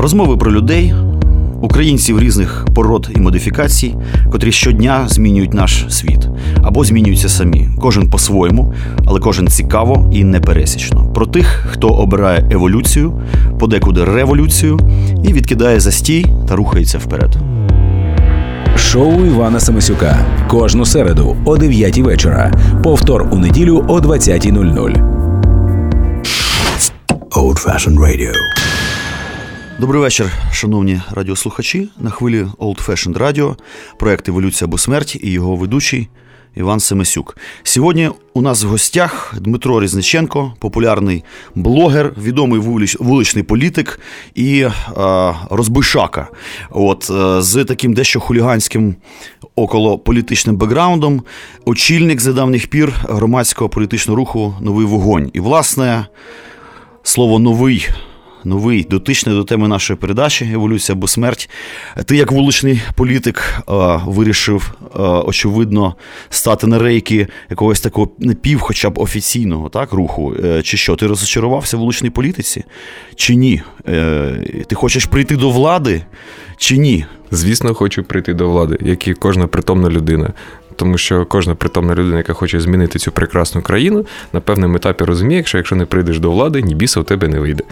Розмови про людей, українців різних пород і модифікацій, котрі щодня змінюють наш світ або змінюються самі. Кожен по-своєму, але кожен цікаво і непересічно. Про тих, хто обирає еволюцію, подекуди революцію і відкидає застій та рухається вперед. Шоу Івана Самисюка кожну середу о 9 вечора. Повтор у неділю о 20.00. Old Fashioned Radio. Добрий вечір, шановні радіослухачі. На хвилі Old Fashioned Radio, проект Еволюція або смерть і його ведучий Іван Семесюк. Сьогодні у нас в гостях Дмитро Різниченко, популярний блогер, відомий вулич, вуличний політик і е, розбишака. От е, з таким дещо хуліганським околополітичним бекграундом, очільник за давніх пір громадського політичного руху Новий вогонь. І, власне, слово новий новий, дотичний до теми нашої передачі Еволюція або смерть. Ти, як вуличний політик, вирішив, очевидно, стати на рейки якогось такого напів, хоча б офіційного так, руху. Е, чи що? Ти розчарувався в вуличній політиці? Чи ні? Е, ти хочеш прийти до влади? Чи ні? Звісно, хочу прийти до влади, як і кожна притомна людина тому що кожна притомна людина, яка хоче змінити цю прекрасну країну, на певному етапі розуміє, що якщо не прийдеш до влади, ні біса у тебе не вийде.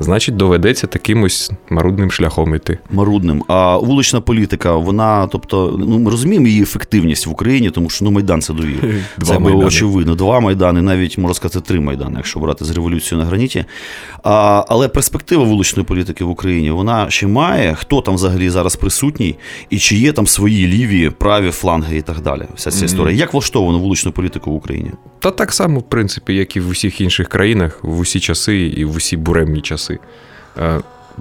Значить, доведеться таким ось марудним шляхом йти. Марудним. А вулична політика, вона, тобто, ну ми розуміємо її ефективність в Україні, тому що ну майдан це довів. Це було очевидно. Два майдани, навіть можна сказати, три майдани, якщо брати з революцією на граніті. А, Але перспектива вуличної політики в Україні вона ще має. Хто там взагалі зараз присутній, і чи є там свої ліві, праві фланги і так далі вся ця історія. Як влаштовано вуличну політику в Україні? Та так само, в принципі, як і в усіх інших країнах, в усі часи і в усі буремні часи. Е,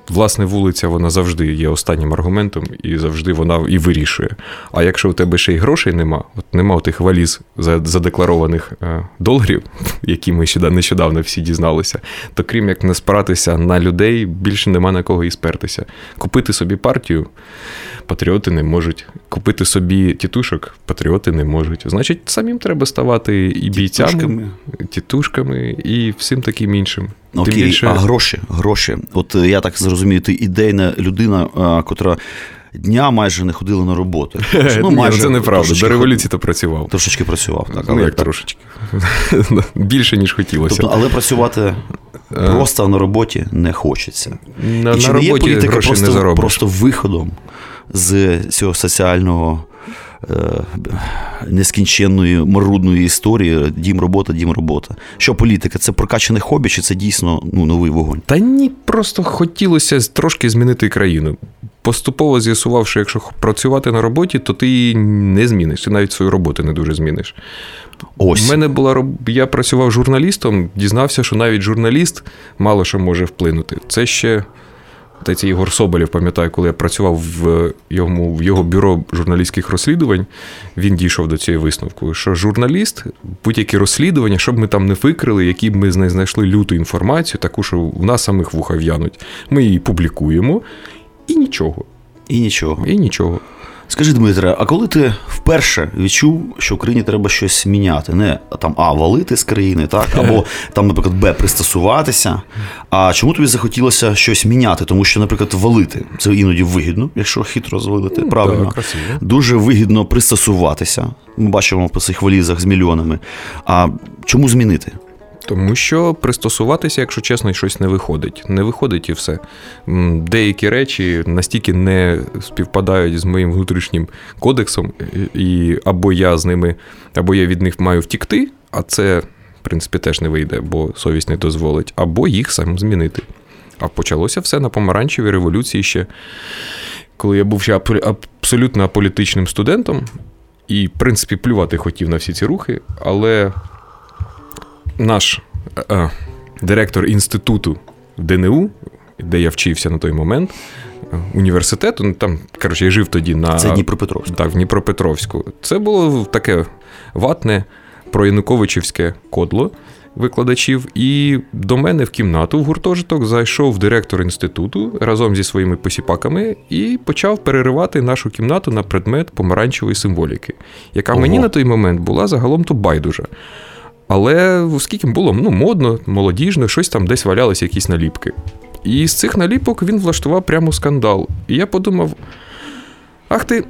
власне, вулиця вона завжди є останнім аргументом, і завжди вона і вирішує. А якщо у тебе ще й грошей нема, от нема тих валіз задекларованих е, доларів, які ми нещодавно всі дізналися, то крім як не спиратися на людей, більше нема на кого і спертися. Купити собі партію патріоти не можуть. Купити собі тітушок, патріоти не можуть. Значить, самим треба ставати і бійцями, тітушками, і всім таким іншим. Окей, Тим більше... А гроші, гроші. От е, я так зрозумію, ти ідейна людина, котра. Дня майже не ходила на роботу. Ну, майже Це неправда. До революції то працював. Трошечки працював, так. Ну, як трошечки. Більше, ніж хотілося. Тобто, Але працювати е. просто на роботі не хочеться. На, І чи на не є політика просто, не просто виходом з цього соціального е, нескінченної марудної історії дім робота, дім робота. Що політика? Це прокачане хобі, чи це дійсно ну, новий вогонь? Та ні, просто хотілося трошки змінити країну. Поступово з'ясував, що якщо працювати на роботі, то ти її не зміниш, ти навіть свою роботу не дуже зміниш. Ось. У мене була Я працював журналістом, дізнався, що навіть журналіст мало що може вплинути. Це ще Здається, Ігор Соболєв, пам'ятаю, коли я працював в його в його бюро журналістських розслідувань, він дійшов до цієї висновку, що журналіст, будь-які розслідування, щоб ми там не викрили, які б ми не знайшли люту інформацію, таку, що в нас самих вуха в'януть. Ми її публікуємо і нічого. І нічого. І нічого. Скажи, Дмитре, а коли ти вперше відчув, що Україні треба щось міняти, не там А, валити з країни, так, або там, наприклад, Б, пристосуватися. А чому тобі захотілося щось міняти? Тому що, наприклад, валити це іноді вигідно, якщо хитро звалити, ну, правильно. Так, красиво. Дуже вигідно пристосуватися. Ми бачимо по цих валізах з мільйонами. А чому змінити? Тому що пристосуватися, якщо чесно, щось не виходить. Не виходить і все. Деякі речі настільки не співпадають з моїм внутрішнім кодексом, і або я з ними, або я від них маю втікти, а це, в принципі, теж не вийде, бо совість не дозволить, або їх сам змінити. А почалося все на помаранчевій революції ще, коли я був ще абсолютно аполітичним студентом, і, в принципі, плювати хотів на всі ці рухи, але наш а, е, директор інституту ДНУ, де я вчився на той момент, е, університету, ну там, коротше, я жив тоді на Це Дніпропетровську. Так, в Дніпропетровську. Це було таке ватне проянуковичівське кодло викладачів. І до мене в кімнату в гуртожиток зайшов директор інституту разом зі своїми посіпаками і почав переривати нашу кімнату на предмет помаранчевої символіки, яка Ого. мені на той момент була загалом то байдужа. Але оскільки було ну, модно, молодіжно, щось там десь валялися якісь наліпки. І з цих наліпок він влаштував прямо скандал. І я подумав: ах ти.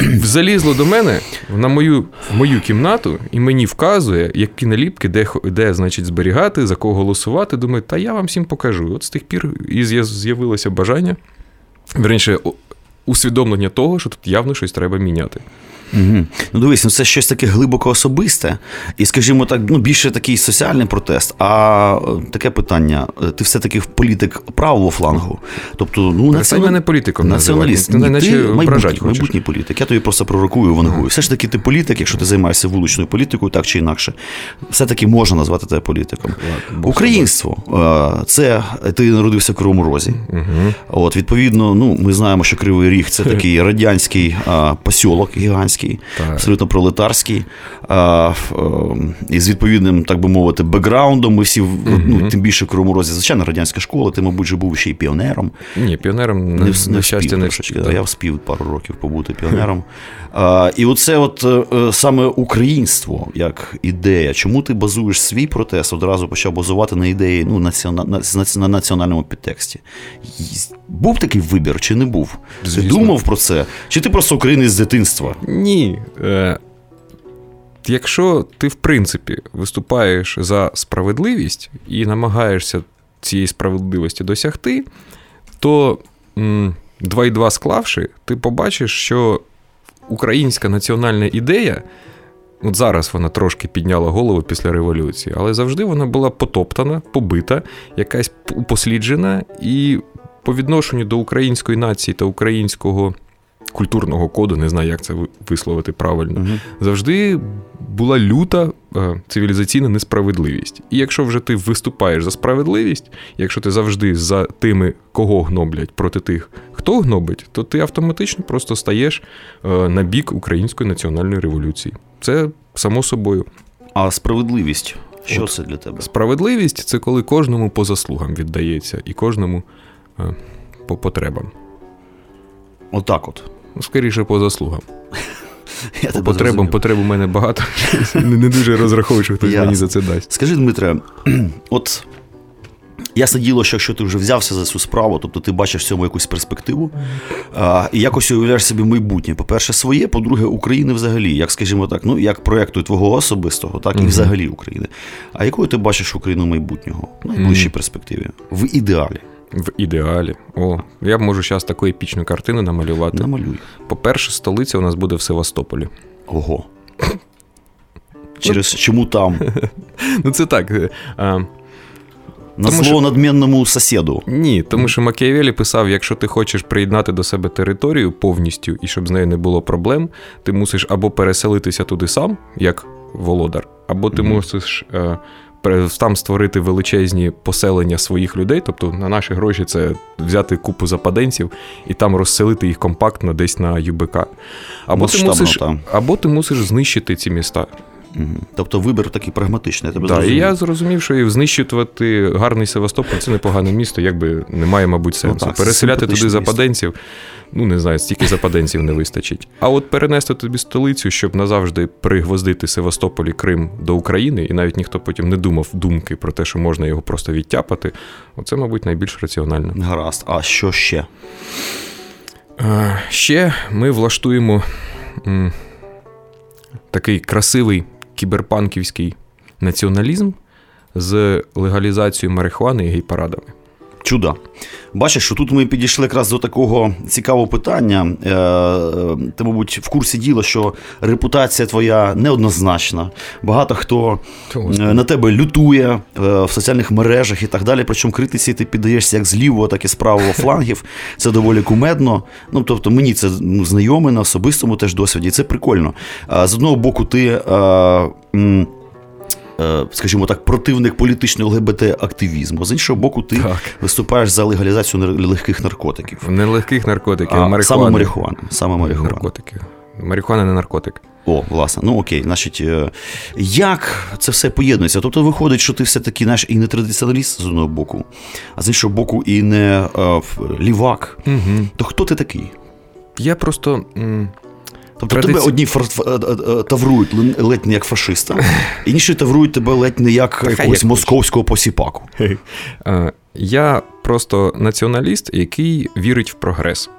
Залізло до мене на мою в мою кімнату і мені вказує, які наліпки, де, де значить, зберігати, за кого голосувати. Думаю, та я вам всім покажу. От з тих пір і з'явилося бажання, верніше, усвідомлення того, що тут явно щось треба міняти. Угу. Ну, дивись, ну це щось таке глибоко особисте, і, скажімо так, ну більше такий соціальний протест. А е, таке питання: е, ти все-таки політик правого флангу. Тобто, ну націонал... мене політиком націоналіст. Ні, Ні, ти майбутній, майбутній політик. Я тобі просто пророкую вангую. Все ж таки, ти політик, якщо ти займаєшся вуличною політикою, так чи інакше, все-таки можна назвати тебе політиком. Українство це ти народився в Кривому Розі. Угу. От, відповідно, ну ми знаємо, що Кривий Ріг це такий радянський посілок гігантський радянський, так. абсолютно пролетарський, а, ем, і з відповідним, так би мовити, бекграундом. Ми всі mm ну, тим більше в Кривому розі, звичайно, радянська школа, ти, мабуть, був ще й піонером. Ні, піонером не, не, не щастя не трошечки. Я вспів пару років побути піонером. А, І оце от е, саме українство як ідея. Чому ти базуєш свій протест, одразу почав базувати на ідеї ну, націона... на національному підтексті? Був такий вибір чи не був? Звісно. Ти думав про це? Чи ти просто українець з дитинства? Ні. Е, Якщо ти, в принципі, виступаєш за справедливість і намагаєшся цієї справедливості досягти, то два і два склавши, ти побачиш, що українська національна ідея. От зараз вона трошки підняла голову після революції, але завжди вона була потоптана, побита, якась упосліджена, і по відношенню до української нації та українського культурного коду, не знаю, як це висловити правильно, угу. завжди була люта е, цивілізаційна несправедливість. І якщо вже ти виступаєш за справедливість, якщо ти завжди за тими, кого гноблять, проти тих, хто гнобить, то ти автоматично просто стаєш е, на бік української національної революції. Це само собою. А справедливість. Що от, це для тебе? Справедливість це коли кожному по заслугам віддається і кожному е, по потребам. Отак от. Скоріше по заслугам. Я По потребам, потреб у мене багато. Не дуже розраховую, що хтось мені за це дасть. Скажи, Дмитре, от ясне діло, що якщо ти вже взявся за цю справу, тобто ти бачиш в цьому якусь перспективу а, і якось уявляєш собі майбутнє. По-перше, своє, по-друге, України взагалі, як скажімо так, ну як проєкту твого особистого, так і угу. взагалі України. А якою ти бачиш Україну майбутнього в найближчій угу. перспективі? В ідеалі. В ідеалі. О, я можу зараз таку епічну картину намалювати. Намалюй. По-перше, столиця у нас буде в Севастополі. Ого. Через чому там? Ну, це так. Е, а, на тому, слово що... надмінному сусіду. Ні, тому що Макіавелі писав: якщо ти хочеш приєднати до себе територію повністю і щоб з нею не було проблем, ти мусиш або переселитися туди сам, як володар, або ти mm-hmm. мусиш. Е, там створити величезні поселення своїх людей, тобто на наші гроші це взяти купу западенців і там розселити їх компактно десь на ЮБК. Або, ти мусиш, або ти мусиш знищити ці міста. Тобто вибір такий прагматичний. Так, да, і я зрозумів, що і знищувати гарний Севастополь це непогане місто, якби немає, мабуть, ну сенсу. Ну, так, Переселяти туди западенців, ну не знаю, стільки западенців не вистачить. А от перенести тобі столицю, щоб назавжди пригвоздити Севастополь і Крим до України, і навіть ніхто потім не думав думки про те, що можна його просто відтяпати. Оце, мабуть, найбільш раціонально. Гаразд, а що ще? А, ще ми влаштуємо м, такий красивий кіберпанківський націоналізм з легалізацією марихуани і гей-парадами. Чудо. Бачиш, що тут ми підійшли якраз до такого цікавого питання. Е, е, ти, мабуть, в курсі діла, що репутація твоя неоднозначна. Багато хто е, на тебе лютує в соціальних мережах і так далі. Причому критиці ти піддаєшся як з лівого, так і з правого флангів. Це доволі кумедно. Ну, тобто, мені це ну, знайоме на особистому теж досвіді. Це прикольно. З одного боку, ти. Е, скажімо так, противник політичного ЛГБТ-активізму. З іншого боку, ти так. виступаєш за легалізацію легких наркотиків. Не легких наркотиків, а саме марихуани. Саме марихуана. Наркотики. Марихуана не наркотик. О, власне, ну окей, значить, е, як це все поєднується? Тобто виходить, що ти все-таки наш і не традиціоналіст з одного боку, а з іншого боку, і не а, е, лівак. Угу. То хто ти такий? Я просто. М- Тобто Традиці- тебе одні фар- е, е, таврують ледь не як фашиста, інші таврують тебе ледь не як якогось як московського посіпаку. Е, Я просто націоналіст, який вірить в прогрес.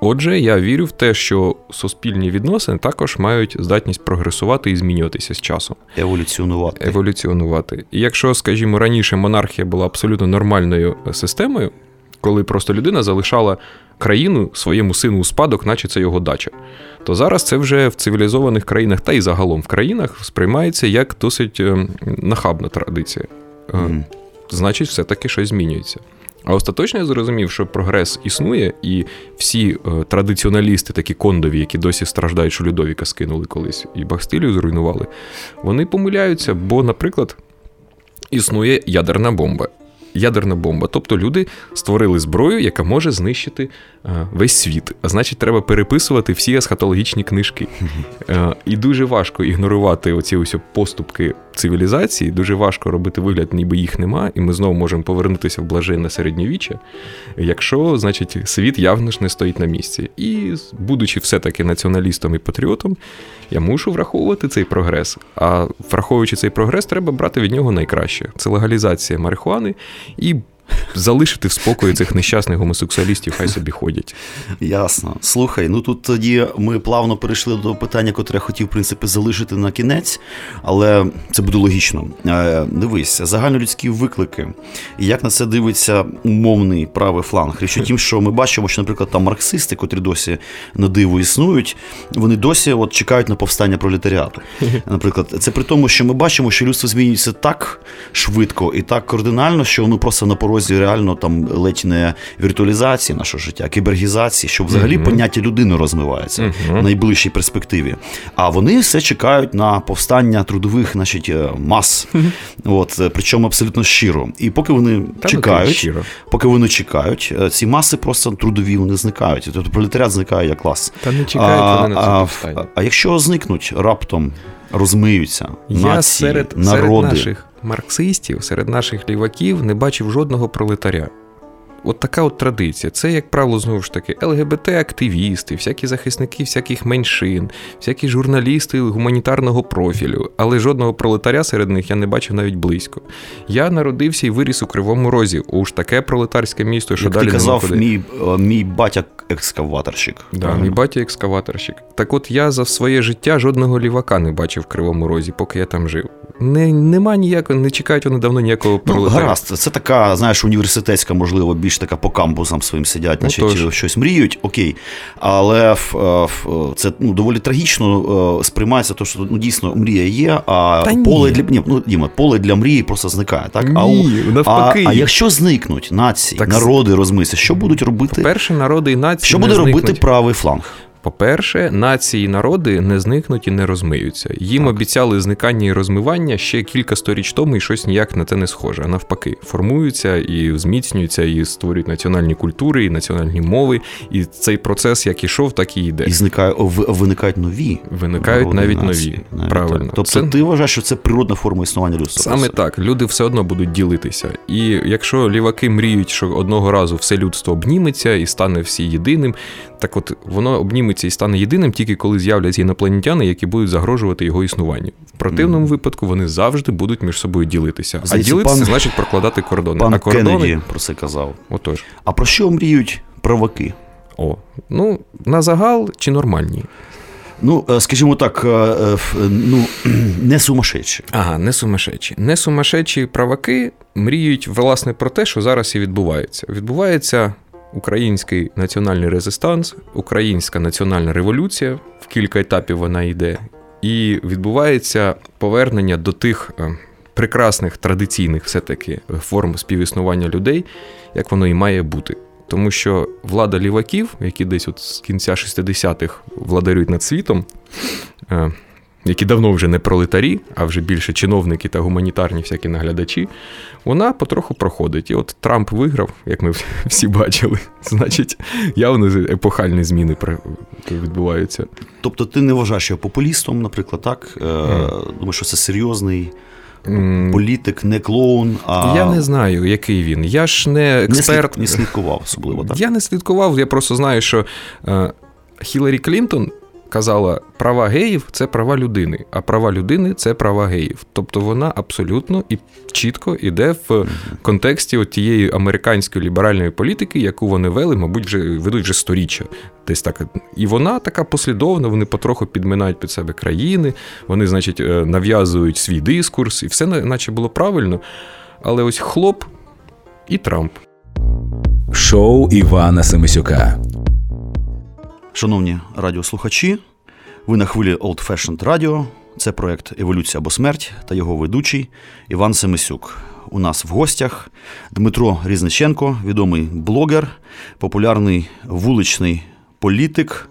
Отже, я вірю в те, що суспільні відносини також мають здатність прогресувати і змінюватися з часом, Еволюціонувати. еволюціонувати. І якщо, скажімо, раніше монархія була абсолютно нормальною системою, коли просто людина залишала країну своєму сину у спадок, наче це його дача, то зараз це вже в цивілізованих країнах та й загалом в країнах сприймається як досить ем, нахабна традиція. Мгм. значить, все-таки щось змінюється. А остаточно я зрозумів, що прогрес існує, і всі е, традиціоналісти, такі кондові, які досі страждають, що Людовіка скинули колись і Бастилію зруйнували, вони помиляються, бо, наприклад, існує ядерна бомба. Ядерна бомба. Тобто люди створили зброю, яка може знищити е, весь світ. А значить, треба переписувати всі есхатологічні книжки. Е, і дуже важко ігнорувати оці ось поступки цивілізації, дуже важко робити вигляд, ніби їх нема, і ми знову можемо повернутися в блаженне середньовіччя, якщо, значить, світ явно ж не стоїть на місці. І, будучи все-таки націоналістом і патріотом, я мушу враховувати цей прогрес. А враховуючи цей прогрес, треба брати від нього найкраще. Це легалізація марихуани і залишити в спокої цих нещасних гомосексуалістів, хай собі ходять. Ясно. Слухай, ну тут тоді ми плавно перейшли до питання, котре я хотів, в принципі, залишити на кінець, але це буде логічно. Е, Дивись, загальнолюдські виклики. І як на це дивиться умовний правий фланг? Річ у тім, що ми бачимо, що, наприклад, там марксисти, котрі досі на диво існують, вони досі от чекають на повстання пролетаріату. Наприклад, це при тому, що ми бачимо, що людство змінюється так швидко і так кардинально, що воно просто на порозі реально там ледь не віртуалізації нашого життя, кібергізації, що взагалі Мгм. поняття людини розвивається Мгм. в найближчій перспективі. А вони все чекають на повстання трудових значить, е, мас. От, е, причому абсолютно щиро. І поки вони Та чекають, щиро. поки вони чекають, е, ці маси просто трудові вони зникають. Тобто пролетаріат зникає як клас. Та не чекають вони на це а, а якщо зникнуть раптом, розмиються Я нації, серед, народи. серед наших марксистів, серед наших ліваків не бачив жодного пролетаря. От така от традиція. Це, як правило, знову ж таки, ЛГБТ-активісти, всякі захисники всяких меншин, всякі журналісти гуманітарного профілю, але жодного пролетаря серед них я не бачив навіть близько. Я народився і виріс у Кривому Розі. Уж таке пролетарське місто, що Як далі ти казав, мій, е, мій батя екскаваторщик. Да, мій батя екскаваторщик. Так от я за своє життя жодного лівака не бачив в Кривому Розі, поки я там жив. Не, нема ніякого, не чекають вони давно ніякого Ну, гаразд, це така, знаєш, університетська, можливо, більш така по кампусам своїм сидять, Ну, значить, тож. щось мріють, окей. Але в, е, в, це ну, доволі трагічно е, сприймається, то, що ну, дійсно мрія є, а Та ні. поле для ні, ну, Діма, поле для мрії просто зникає. Так? а, у- Ні, а, а якщо зникнуть нації, Так, народи розмисля, що будуть робити? По-перше, народи і нації. Що буде робити правий фланг? По-перше, нації і народи не зникнуть і не розмиються. Їм обіцяли зникання і розмивання ще кілька сторіч тому, і щось ніяк на це не схоже. А навпаки, формуються і зміцнюються, і створюють національні культури, і національні мови. І цей процес як ішов, так і йде. І зникає, виникають нові. Виникають навіть нації. нові. Навіть Правильно. так. Тобто Це- ти вважаєш, що це природна форма існування людства? Саме так, люди все одно будуть ділитися. І якщо ліваки мріють, що одного разу все людство обніметься і стане всі єдиним, так от воно обніметься і стане єдиним тільки коли з'являться інопланетяни, які будуть загрожувати його існуванню. В противному Мгм. випадку вони завжди будуть між собою ділитися. А Здається, ділитися пан- значить прокладати кордони. Пан а кордони, Кеннеді про це казав. отож, А про що мріють праваки? о, ну на загал чи нормальні? Ну, е, скажімо так, е, е, ну, не сумасшедші. Ага, не сумасшедші. Не сумасшедші праваки мріють власне про те, що зараз і відбувається. Відбувається український національний резистанс, українська національна революція. В кілька етапів вона йде, і відбувається повернення до тих. е, Прекрасних традиційних все-таки форм співіснування людей, як воно і має бути. Тому що влада ліваків, які десь от з кінця 60-х владарюють над світом, е, які давно вже не пролетарі, а вже більше чиновники та гуманітарні всякі наглядачі, вона потроху проходить. І от Трамп виграв, як ми всі бачили. Значить, явно епохальні зміни відбуваються. Тобто ти не вважаєш його популістом, наприклад, так? Мгм. Думаєш, що це серйозний політик, не клоун, а Я не знаю, який він. Я ж не експерт. не слідкував особливо, так? Я не слідкував, я просто знаю, що е, Хіларі Клінтон казала, права геїв це права людини, а права людини це права геїв. Тобто вона абсолютно і чітко йде в контексті от тієї американської ліберальної політики, яку вони вели, мабуть, вже ведуть вже сторіччя. Десь так. І вона така послідовна, вони потроху підминають під себе країни, вони, значить, е, нав'язують свій дискурс, і все наче було правильно. Але ось хлоп і Трамп. Шоу Івана Семисюка. Шановні радіослухачі, ви на хвилі Old Fashioned Radio. Це проект Еволюція або смерть та його ведучий Іван Семисюк. У нас в гостях Дмитро Різниченко, відомий блогер, популярний вуличний політик,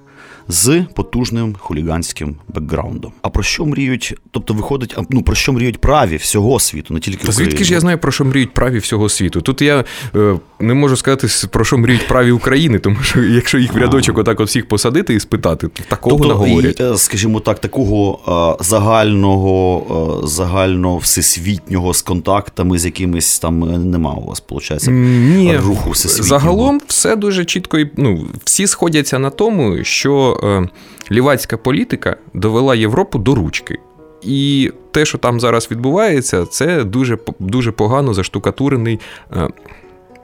з потужним хуліганським бекграундом. А про що мріють? Тобто, виходить, ну про що мріють праві всього світу, не тільки Та звідки ж я знаю про що мріють праві всього світу? Тут я е, не можу сказати про що мріють праві України, тому що якщо їх в рядочок отак от всіх посадити і спитати, то такого тобто, наговорять. І, скажімо так, такого е, загального, е, загально всесвітнього з контактами з якимись там е, нема у вас, виходить, Ні, руху всесвітнього. Загалом все дуже чітко і ну, всі сходяться на тому, що е, лівацька політика довела Європу до ручки. І те, що там зараз відбувається, це дуже дуже погано заштукатурений. Е,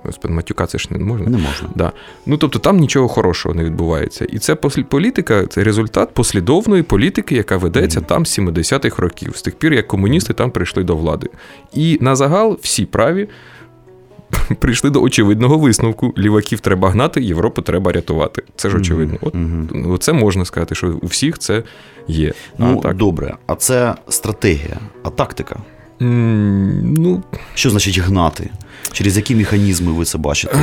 Господи, матюка, це ж не можна. Не можна. Да. Ну, тобто там нічого хорошого не відбувається. І це політика, це результат послідовної політики, яка ведеться mm. там з 70-х років, з тих пір, як комуністи там прийшли до влади. І на загал всі праві прийшли до очевидного висновку: ліваків треба гнати, Європу треба рятувати. Це ж очевидно. От mm-hmm. це можна сказати, що у всіх це є. Ну, а, так. добре, а це стратегія, а тактика. Ну... Що значить гнати? Через які механізми ви це бачите?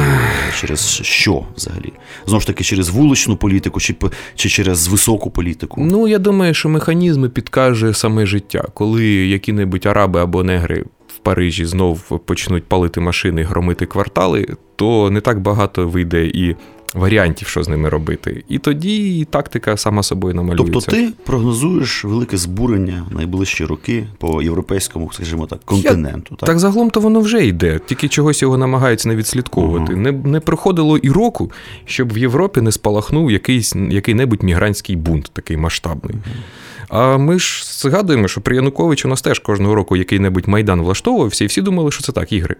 Через що взагалі? Знову ж таки, через вуличну політику чи чи через високу політику? Ну, я думаю, що механізми підкаже саме життя, коли які-небудь араби або негри в Парижі знов почнуть палити машини, громити квартали, то не так багато вийде і варіантів, що з ними робити. І тоді тактика сама собою намалюється. Тобто ти прогнозуєш велике збурення в найближчі роки по європейському, скажімо так, континенту. Я, так, так загалом то воно вже йде, тільки чогось його намагаються не відслідковувати. Угу. Не не проходило і року, щоб в Європі не спалахнув якийсь який-небудь мігрантський бунт, такий масштабний. Угу. А ми ж згадуємо, що при Януковичу у нас теж кожного року який-небудь майдан влаштовувався, і всі думали, що це так, ігри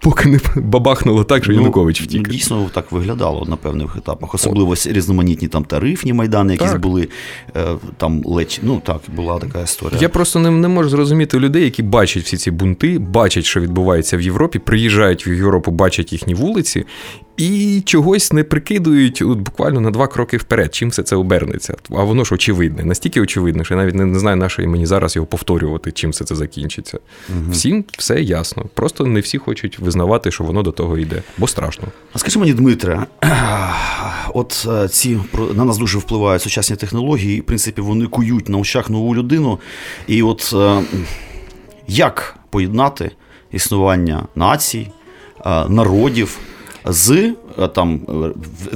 поки не бабахнуло так, що ну, Янукович втік. Дійсно так виглядало на певних етапах. Особливо От. різноманітні там тарифні майдани, якісь так. були е, там ледь. Ну так, була така історія. Я просто не, не можу зрозуміти людей, які бачать всі ці бунти, бачать, що відбувається в Європі, приїжджають в Європу, бачать їхні вулиці, і чогось не прикидують от, буквально на два кроки вперед, чим все це обернеться. А воно ж очевидне, настільки очевидне, що я навіть не, не знаю, на що мені зараз його повторювати, чим все це закінчиться. Угу. Всім все ясно. Просто не всі хочуть визнавати, що воно до того йде, бо страшно. А скажи мені, Дмитре, от е, ці на нас дуже впливають сучасні технології, і в принципі вони кують на очах нову людину. І от е, як поєднати існування націй, е, народів? з там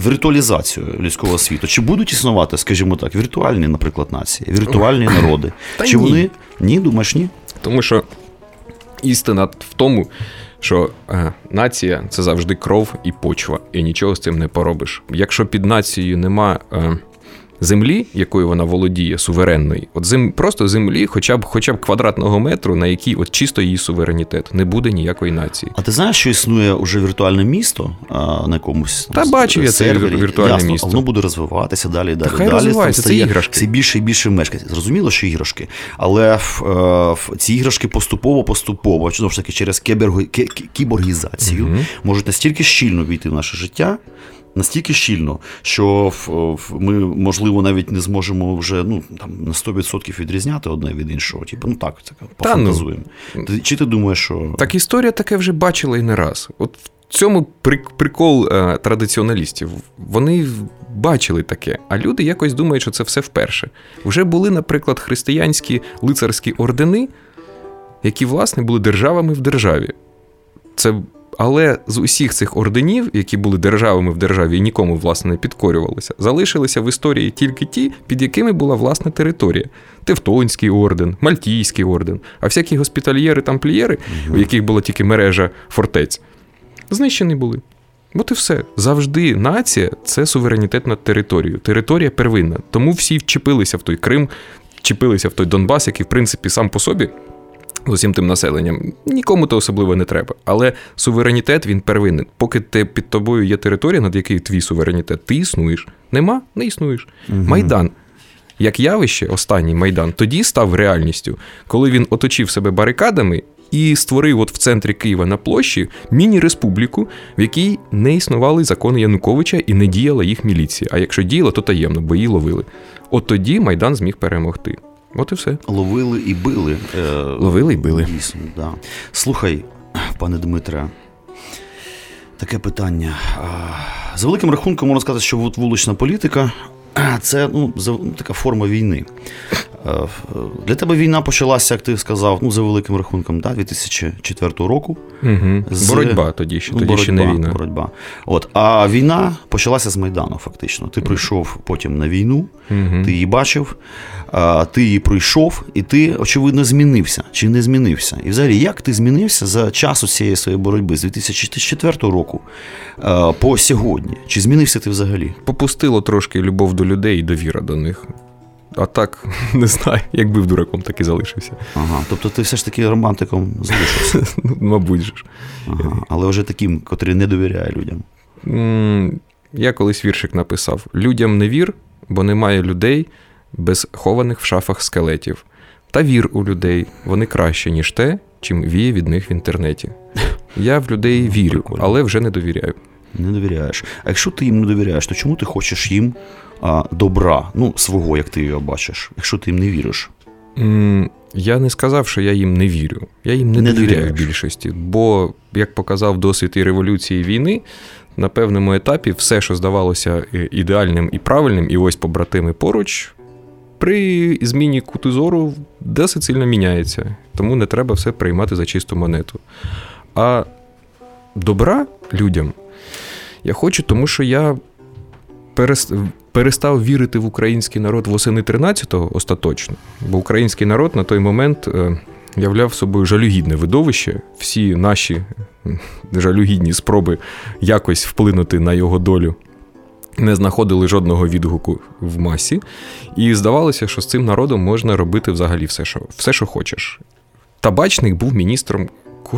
віртуалізацією людського світу. Чи будуть існувати, скажімо так, віртуальні, наприклад, нації, віртуальні народи? Та Чи ні. вони ні, думаєш, ні? Тому що істина в тому, що е, нація це завжди кров і почва, і нічого з цим не поробиш. Якщо під нацією нема е, землі, якою вона володіє, суверенної, от зем, просто землі, хоча б хоча б квадратного метру, на якій от чисто її суверенітет, не буде ніякої нації. А ти знаєш, що існує уже віртуальне місто а, на якомусь Та бачив я це віртуальне Ясно, місто. Воно буде розвиватися далі, далі. Та хай далі розвивається, це іграшки. Все більше і більше мешканців. Зрозуміло, що іграшки, але в, е, в, ці іграшки поступово-поступово, знову ж таки, через кіборгізацію угу. можуть настільки щільно війти в наше життя настільки щільно, що ми, можливо, навіть не зможемо вже ну, там, на 100% відрізняти одне від іншого. Типу, ну так, так пофантазуємо. Ну, Чи ти думаєш, що. Так історія таке вже бачила і не раз. От в цьому прикол е, традиціоналістів. Вони бачили таке, а люди якось думають, що це все вперше. Вже були, наприклад, християнські лицарські ордени, які, власне, були державами в державі. Це але з усіх цих орденів, які були державами в державі і нікому власне не підкорювалися, залишилися в історії тільки ті, під якими була власна територія: Тевтонський орден, Мальтійський орден, а всякі госпітальєри тамплієри, у яких була тільки мережа фортець, знищені були. От і все. Завжди нація це суверенітет над територією. Територія первинна. Тому всі вчепилися в той Крим, вчепилися в той Донбас, який, в принципі, сам по собі. З усім тим населенням нікому то особливо не треба. Але суверенітет він первинний. Поки ти під тобою є територія, над якою твій суверенітет, ти існуєш. Нема, не існуєш. Угу. Майдан. Як явище, останній майдан, тоді став реальністю, коли він оточив себе барикадами і створив от в центрі Києва на площі міні-республіку, в якій не існували закони Януковича і не діяла їх міліція. А якщо діяла, то таємно, бо її ловили. От тоді Майдан зміг перемогти. От і все. Ловили і били. Е, Ловили і били. Дійсно, да. Слухай, пане Дмитре, таке питання. За великим рахунком можна сказати, що вулична політика це ну, така форма війни. Е, для тебе війна почалася, як ти сказав, ну, за великим рахунком, да, 2004 року. Угу. З... Боротьба тоді ще, тоді боротьба, ще не війна. Боротьба. От. А війна почалася з Майдану, фактично. Ти прийшов потім на війну, угу. ти її бачив, ти її пройшов, і ти, очевидно, змінився чи не змінився. І взагалі, як ти змінився за час цієї своєї боротьби з 2004 року по сьогодні? Чи змінився ти взагалі? Попустило трошки любов до людей і довіра до них. А так, не знаю, якби в дураком так і залишився. Ага, Тобто ти все ж таки романтиком залишився? Ну, мабуть же ж. Ага, Але вже таким, котрий не довіряє людям. Я колись віршик написав: людям не вір, бо немає людей без хованих в шафах скелетів. Та вір у людей, вони краще, ніж те, чим віє від них в інтернеті. Я в людей вірю, але вже не довіряю. Не довіряєш. А якщо ти їм не довіряєш, то чому ти хочеш їм а, добра, ну, свого, як ти його бачиш, якщо ти їм не віриш? Mm, я не сказав, що я їм не вірю. Я їм не, не довіряю в більшості. Бо, як показав досвід і революції і війни, на певному етапі все, що здавалося е, ідеальним і правильним, і ось побратими поруч, при зміні куту зору досить сильно міняється. Тому не треба все приймати за чисту монету. А добра людям я хочу, тому що я перестав вірити в український народ восени 13-го остаточно, бо український народ на той момент е, являв собою жалюгідне видовище. Всі наші жалюгідні спроби якось вплинути на його долю. Не знаходили жодного відгуку в масі, і здавалося, що з цим народом можна робити взагалі все, що все, що хочеш. Табачник був міністром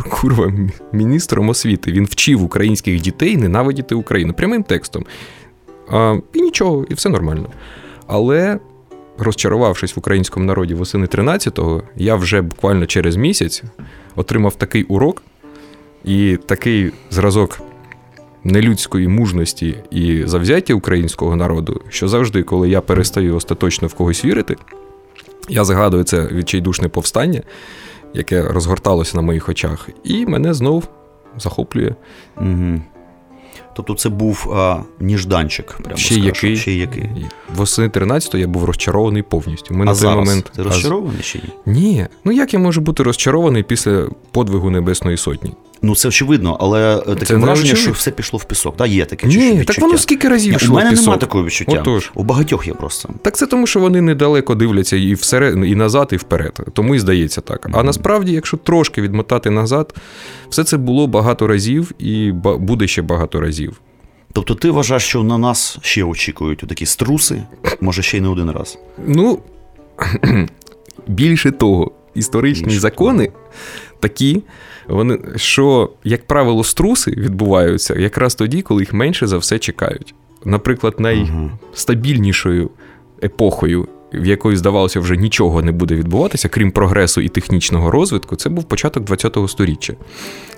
курва, міністром освіти. Він вчив українських дітей ненавидіти Україну прямим текстом. А, І нічого, і все нормально. Але, розчарувавшись в українському народі восени 13-го, я вже буквально через місяць отримав такий урок і такий зразок нелюдської мужності і завзяття українського народу, що завжди, коли я перестаю остаточно в когось вірити, я згадую це відчайдушне повстання яке розгорталося на моїх очах, і мене знов захоплює. Угу. Тобто це був а, ніжданчик. Прямо ще який. Ще який. Восени 13-го я був розчарований повністю. Ми а на той зараз момент... Ти розчарований чи ні? Ні. Ну як я можу бути розчарований після подвигу Небесної Сотні? Ну, це очевидно, але таке це враження, що все пішло в пісок. Да, Є таке Ні, відчуття. так воно скільки разів йшло У мене в пісок. немає такого відчуття. Отож. У багатьох є просто. Так це тому, що вони недалеко дивляться і всеред, і назад, і вперед. Тому і здається так. А насправді, якщо трошки відмотати назад, все це було багато разів і буде ще багато разів. Тобто ти вважаєш, що на нас ще очікують такі струси, може ще й не один раз. Ну більше того, історичні більше закони того. такі, вони, що, як правило, струси відбуваються якраз тоді, коли їх менше за все чекають. Наприклад, найстабільнішою епохою в якої, здавалося, вже нічого не буде відбуватися, крім прогресу і технічного розвитку, це був початок ХХ століття.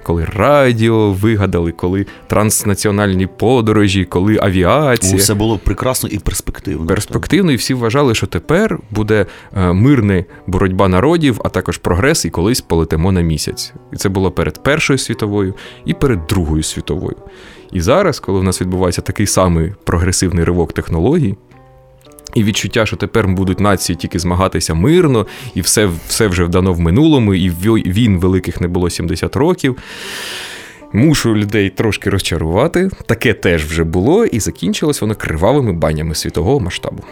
Коли радіо вигадали, коли транснаціональні подорожі, коли авіація. Все було прекрасно і перспективно. Перспективно, і всі вважали, що тепер буде е, мирна боротьба народів, а також прогрес, і колись полетимо на місяць. І це було перед Першою світовою і перед Другою світовою. І зараз, коли в нас відбувається такий самий прогресивний ривок технологій, і відчуття, що тепер будуть нації тільки змагатися мирно, і все все вже вдано в минулому, і війн великих не було 70 років. Мушу людей трошки розчарувати. Таке теж вже було, і закінчилось воно кривавими банями світового масштабу.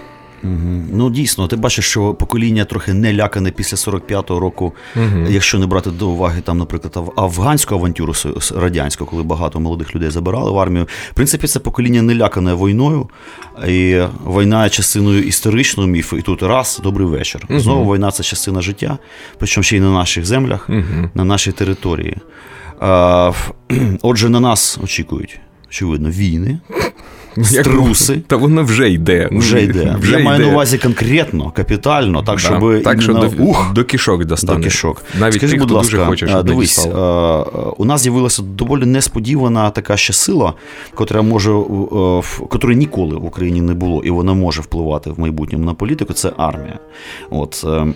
Угу. Ну дійсно, ти бачиш, що покоління трохи не лякане після 45-го року, угу. якщо не брати до уваги там, наприклад, афганську авантюру радянську, коли багато молодих людей забирали в армію. В принципі, це покоління не лякане війною, і війна є частиною історичного міфу. І тут раз добрий вечір. Угу. Знову війна це частина життя, причому ще й на наших землях, на нашій території. Отже, на нас очікують, очевидно, війни. Струси. Та воно вже йде. Ну, вже йде. Вже Я йде. маю на увазі конкретно, капітально, так, щоб так, що до, ух, до кішок достане. До кішок. Навіть Скажи, тих, будь хто ласка, дуже хоче, щоб дивись, у нас з'явилася доволі несподівана така ще сила, котра може, котрої ніколи в Україні не було, і вона може впливати в майбутньому на політику, це армія. От. Е,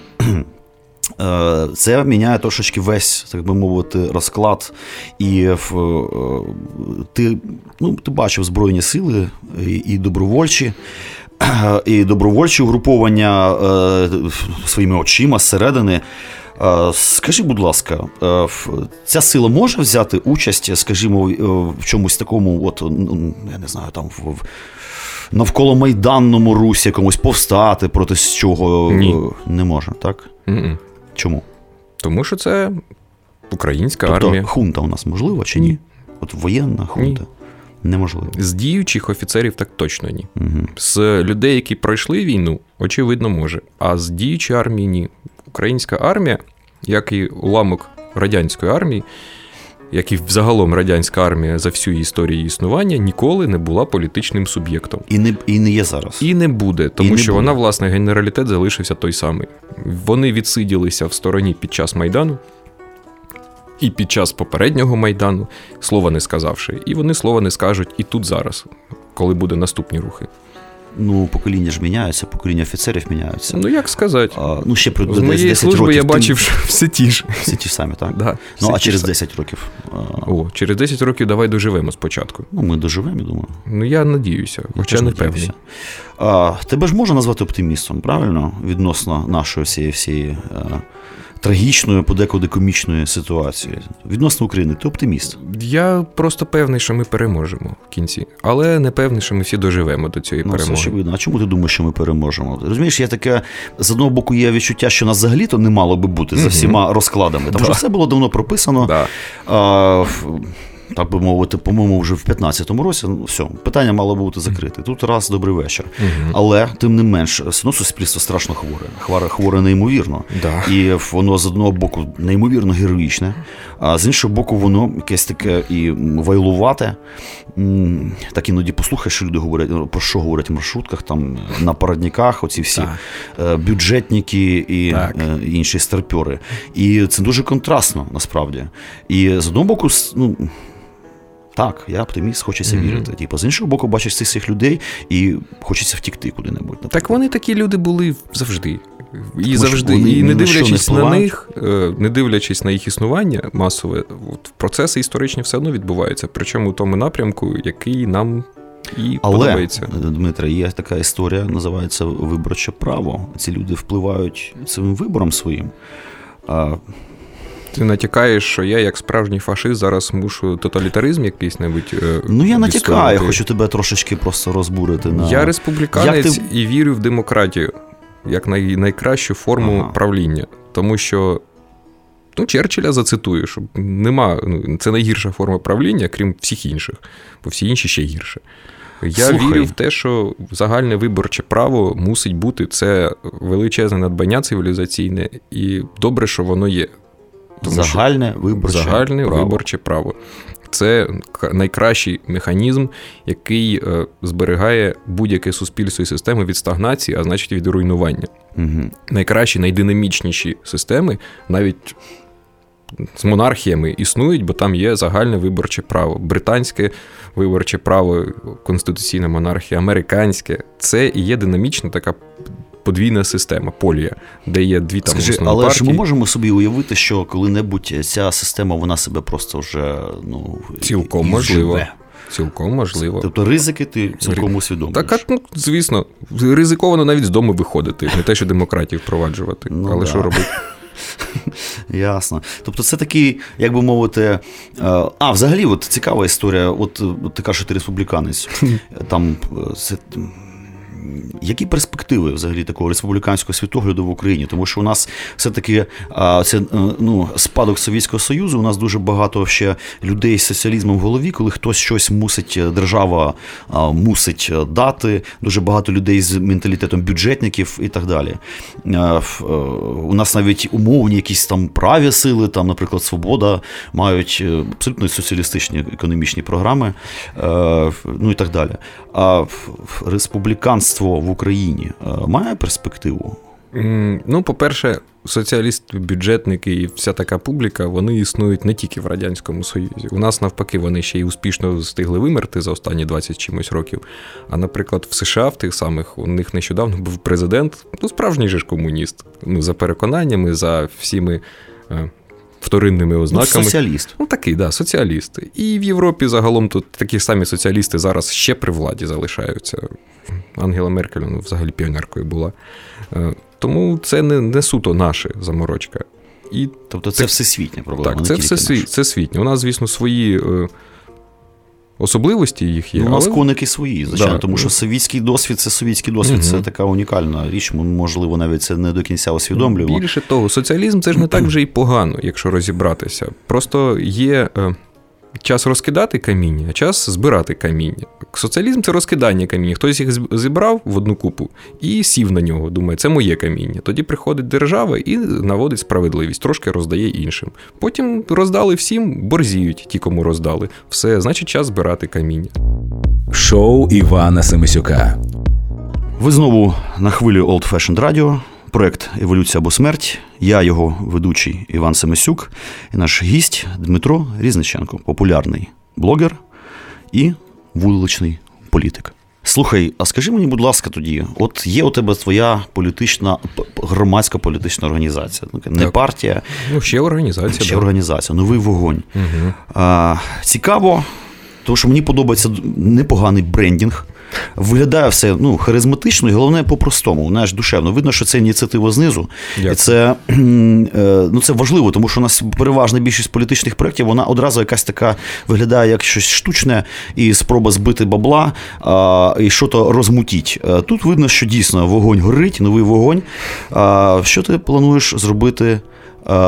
це міняє трошечки весь, так би мовити, розклад. І е, ти ну, ти бачив Збройні сили і добровольчі. І добровольчі угруповання е, своїми очима зсередини. Скажи, будь ласка, ця сила може взяти участь, скажімо, в чомусь такому, от, я не знаю, там в навколо майданному русі якомусь повстати проти чого Ні. не може, так? Mm-mm. Чому? Тому що це українська тобто, армія. Хунта у нас можлива чи ні? От воєнна хунта. Ні. Неможливо. З діючих офіцерів так точно ні. Угу. З людей, які пройшли війну, очевидно, може. А з діючої армії ні. Українська армія, як і уламок радянської армії, як і взагалом радянська армія за всю історію існування, ніколи не була політичним суб'єктом. І не і не є зараз. І не буде, тому і що буде. вона, власне, генералітет залишився той самий. Вони відсиділися в стороні під час Майдану. І під час попереднього майдану слова не сказавши, і вони слова не скажуть і тут зараз, коли буде наступні рухи. Ну, покоління ж міняються, покоління офіцерів міняються. Ну, як сказати? А, ну, ще про З моєї 10 служби років я бачив, що все ті ж. Всі ті ж самі, так? Да, ну, а через 10 років. О, через 10 років давай доживемо спочатку. Ну, ми доживемо, я думаю. Ну, я надіюся, хоча не певний. А, Тебе ж можна назвати оптимістом, правильно? Відносно нашої всієї всієї. Трагічної, подекуди комічної ситуації відносно України, ти оптиміст? Я просто певний, що ми переможемо в кінці, але не певний, що ми всі доживемо до цієї ну, перемоги. Це очевидно. А чому ти думаєш, що ми переможемо? Розумієш, я таке з одного боку є відчуття, що нас взагалі-то не мало би бути за всіма розкладами. Тому що все було давно прописано. Да. А, так би мовити, по-моєму, вже в 15-му році ну, все, питання мало бути закрите. Тут раз добрий вечір. Угу. Але тим не менш, одно суспільство страшно хворе. Хворе, хворе неймовірно. Да. І воно з одного боку неймовірно героїчне, а з іншого боку, воно якесь таке і вайлувате. Так іноді послухаєш, що люди говорять, ну, про що говорять в маршрутках, там на парадниках, оці всі так. Е, бюджетники і так. Е, інші старпьори. І це дуже контрастно насправді. І з одного боку, ну. Так, я оптиміст, хочеться mm-hmm. вірити. Типу, з іншого боку, бачиш цих всіх людей і хочеться втікти куди-небудь. Наприклад. Так вони такі люди були завжди. І Тому завжди. І не дивлячись на, на них, е, не дивлячись на їх існування масове, от процеси історичні все одно відбуваються. Причому у тому напрямку, який нам і Але, подобається. Дмитре, є така історія, називається виборче право. Ці люди впливають цим вибором своїм. Ти натякаєш, що я, як справжній фашист, зараз мушу тоталітаризм якийсь небудь. Е, ну я натякаю, хочу тебе трошечки просто розбурити. На... Я республіканець ти... і вірю в демократію як най... найкращу форму ага. правління. Тому що. Ну, Черчилля зацитую, що нема, ну, це найгірша форма правління, крім всіх інших, бо всі інші ще гірше. Я Слухай. вірю в те, що загальне виборче право мусить бути це величезне надбання цивілізаційне, і добре, що воно є. Тому загальне виборче загальне право. виборче право. Це найкращий механізм, який е, зберігає будь-яке суспільство і системи від стагнації, а значить від руйнування. Угу. Найкращі, найдинамічніші системи навіть з монархіями існують, бо там є загальне виборче право. Британське виборче право, конституційна монархія, американське це і є динамічна така подвійна система полія, де є дві там Скажи, але партії. ж ми можемо собі уявити, що коли-небудь ця система вона себе просто вже ну цілком можливо. живе. Цілком можливо. Тобто ризики ти цілком усвідомлюєш. Так, ну, звісно, ризиковано навіть з дому виходити, не те, що демократію впроваджувати. Ну, але да. що робити? Ясно. Тобто, це такий, як би мовити. А, взагалі, от цікава історія. От, от ти кажеш, що ти республіканець. Там це. Які перспективи взагалі такого республіканського світогляду в Україні? Тому що у нас все-таки це ну, спадок Совєтського Союзу. У нас дуже багато ще людей з соціалізмом в голові, коли хтось щось мусить, держава мусить дати. Дуже багато людей з менталітетом бюджетників і так далі. У нас навіть умовні якісь там праві сили, там, наприклад, Свобода, мають абсолютно соціалістичні економічні програми, ну і так далі. А республіканство в Україні е, має перспективу? Ну, по-перше, соціалісти, бюджетники і вся така публіка, вони існують не тільки в Радянському Союзі. У нас навпаки, вони ще й успішно встигли вимерти за останні 20 чимось років. А, наприклад, в США в тих самих у них нещодавно був президент, ну, справжній же ж комуніст. Ну, за переконаннями, за всіми е, вторинними ну, ознаками. Ну, соціаліст. Ну, такий, да, соціаліст. І в Європі загалом тут такі самі соціалісти зараз ще при владі залишаються. Ангела Меркель ну, взагалі піонеркою була. Е, тому це не не суто наша заморочка. І Тобто це так, всесвітня проблема. Так, це всесвітня. Це світня. У нас, звісно, свої е, Особливості їх є. Ну, у нас але... коники свої, звичайно, да. тому що совітський досвід це совітський досвід, угу. це така унікальна річ. Можливо, навіть це не до кінця усвідомлюємо. Більше того, соціалізм це ж не так вже і погано, якщо розібратися. Просто є. Час розкидати каміння, а час збирати каміння. Соціалізм це розкидання каміння. Хтось їх зібрав в одну купу і сів на нього. Думає, це моє каміння. Тоді приходить держава і наводить справедливість, трошки роздає іншим. Потім роздали всім, борзіють ті, кому роздали. Все, значить, час збирати каміння. Шоу Івана Семисюка. Ви знову на хвилі Old Fashioned Radio проект Еволюція або смерть. Я його ведучий Іван Семисюк і наш гість Дмитро Різниченко, популярний блогер і вуличний політик. Слухай, а скажи мені, будь ласка, тоді, от є у тебе твоя політична громадська політична організація, не так. партія, ну ще організація. Ще да. організація, новий вогонь. Угу. А, Цікаво, тому що мені подобається непоганий брендінг. Виглядає все ну, харизматично і головне по-простому, знаєш, душевно. Видно, що це ініціатива знизу. Дякую. І це е, ну, це важливо, тому що у нас переважна більшість політичних проєктів, вона одразу якась така виглядає як щось штучне і спроба збити бабла а, і що то розмутіть. Е, тут видно, що дійсно вогонь горить, новий вогонь. А, Що ти плануєш зробити?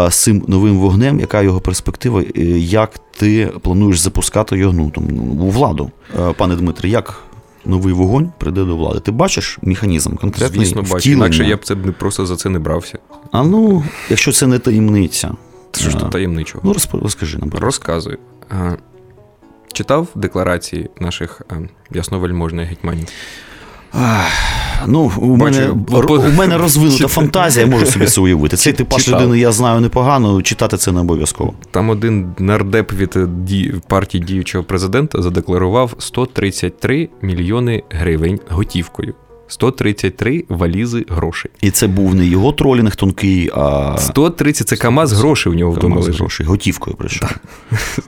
З цим новим вогнем, яка його перспектива, як ти плануєш запускати його ну, там, у владу, е, пане Дмитре, як новий вогонь прийде до влади. Ти бачиш механізм конкретний Звісно, бачу. Інакше я б це просто за це не брався. А ну, якщо це не таємниця. Що ж тут таємничого? Ну, розкажи нам. Розказуй. Читав декларації наших ясновельможних гетьманів? Ну, у мене у мене розвинута фантазія, я можу собі це уявити. Цей типаж людини я знаю непогано, читати це не обов'язково. Там один нардеп від партії діючого президента задекларував 133 мільйони гривень готівкою. 133 валізи грошей. І це був не його тролінг тонкий, а. 130 це Камаз грошей у нього вдома лежить. грошей, готівкою прийшов. Так.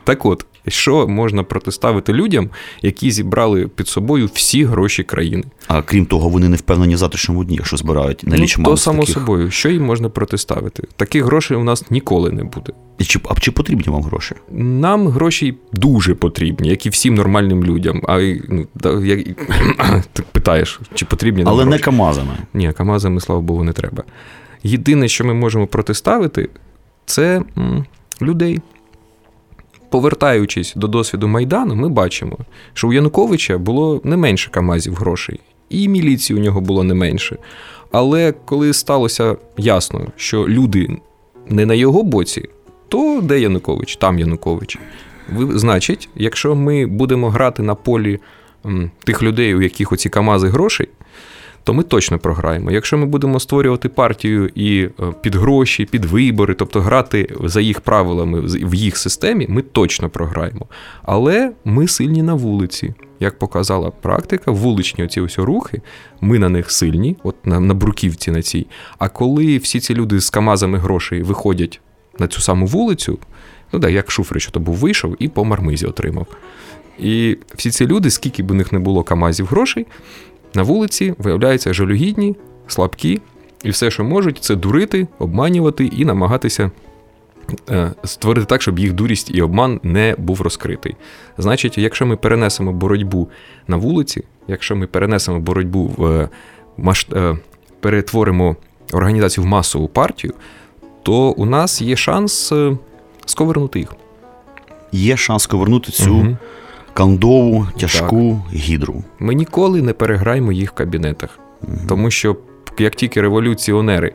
так от, що можна протиставити людям, які зібрали під собою всі гроші країни? А крім того, вони не впевнені в завтрашньому дні, якщо збирають на ну, То само таких... собою, що їм можна протиставити? Таких грошей у нас ніколи не буде. І чи, А чи потрібні вам гроші? Нам гроші дуже потрібні, як і всім нормальним людям. А ну, як, ти питаєш, чи потрібні нам Але гроші? не Камазами. Ні, Камазами, слава Богу, не треба. Єдине, що ми можемо протиставити, це м, людей. Повертаючись до досвіду Майдану, ми бачимо, що у Януковича було не менше Камазів грошей, і міліції у нього було не менше. Але коли сталося ясно, що люди не на його боці, то де Янукович? Там Янукович. Ви, Значить, якщо ми будемо грати на полі тих людей, у яких оці Камази грошей, то ми точно програємо. Якщо ми будемо створювати партію і е, під гроші, під вибори, тобто грати за їх правилами в їх системі, ми точно програємо. Але ми сильні на вулиці. Як показала практика, вуличні оці ось рухи, ми на них сильні, от на на бруківці на цій. А коли всі ці люди з камазами грошей виходять на цю саму вулицю, ну да, як Шуфрич, то був вийшов і по мармизі отримав. І всі ці люди, скільки б у них не було камазів грошей, на вулиці виявляються жалюгідні, слабкі, і все, що можуть, це дурити, обманювати і намагатися е, створити так, щоб їх дурість і обман не був розкритий. Значить, якщо ми перенесемо боротьбу на вулиці, якщо ми перенесемо боротьбу в е, маш... е, перетворимо організацію в масову партію, то у нас є шанс сковернути їх. Є шанс повернути цю Мгм. Кандову, тяжку гідру. Ми ніколи не переграємо їх в кабінетах. Тому що як тільки революціонери,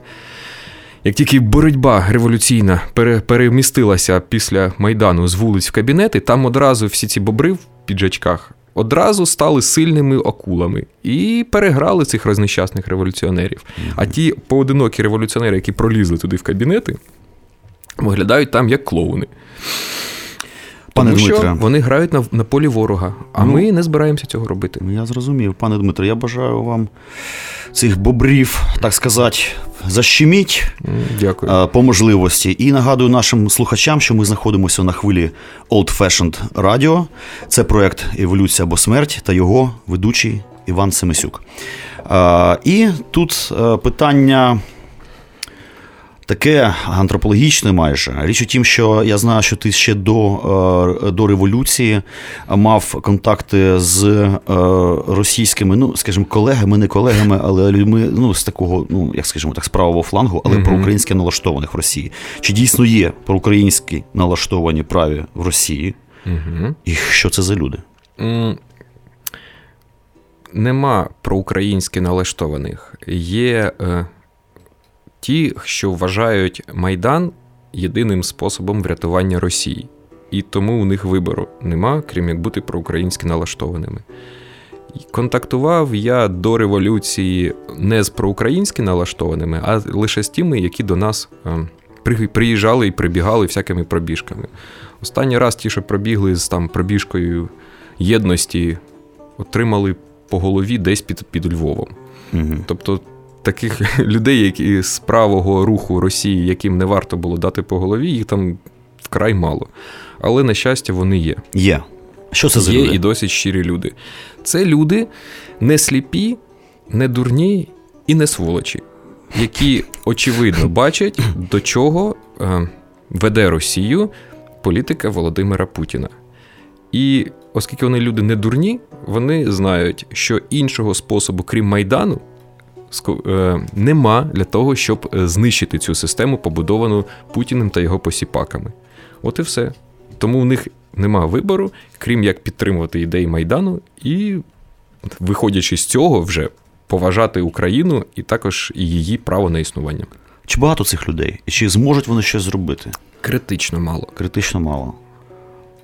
як тільки боротьба революційна пере- перемістилася після Майдану з вулиць в кабінети, там одразу всі ці бобри в піджачках одразу стали сильними акулами і переграли цих рознещасних революціонерів. А ті поодинокі революціонери, які пролізли туди в кабінети, виглядають там як клоуни. Пане Тому Дмитре. що вони грають на, на полі ворога, а Ну, ми не збираємося цього робити. Ну, Я зрозумів, пане Дмитро, я бажаю вам цих бобрів, так сказати, защеміть Дякую. е, по можливості. І нагадую нашим слухачам, що ми знаходимося на хвилі Old Fashioned Radio. Це проект Еволюція або смерть та його ведучий Іван Семисюк. Е, І тут е, питання. Таке антропологічне майже. Річ у тім, що я знаю, що ти ще до, е, до революції мав контакти з е, російськими, ну, скажімо, колегами, не колегами, але людьми ну, з такого, ну, як скажімо так, з правого флангу, але проукраїнськи налаштованих в Росії. Чи дійсно є проукраїнські налаштовані праві в Росії? Угу. І що це за люди? Нема проукраїнськи налаштованих. Є е, ті, що вважають Майдан єдиним способом врятування Росії. І тому у них вибору нема, крім як бути проукраїнськи налаштованими. Контактував я до революції не з проукраїнськи налаштованими, а лише з тими, які до нас е, приїжджали і прибігали всякими пробіжками. Останній раз ті, що пробігли з там пробіжкою єдності, отримали по голові десь під, під Львовом. Угу. Тобто таких людей, які з правого руху Росії, яким не варто було дати по голові, їх там вкрай мало. Але, на щастя, вони є. Є. Що це за є люди? і досить щирі люди. Це люди не сліпі, не дурні і не сволочі, які очевидно бачать, до чого е, веде Росію політика Володимира Путіна. І оскільки вони люди не дурні, вони знають, що іншого способу, крім Майдану, нема для того, щоб е, знищити цю систему, побудовану Путіним та його посіпаками. От і все. Тому у них нема вибору, крім як підтримувати ідеї Майдану і, виходячи з цього, вже поважати Україну і також її право на існування. Чи багато цих людей? Чи зможуть вони щось зробити? Критично мало. критично мало.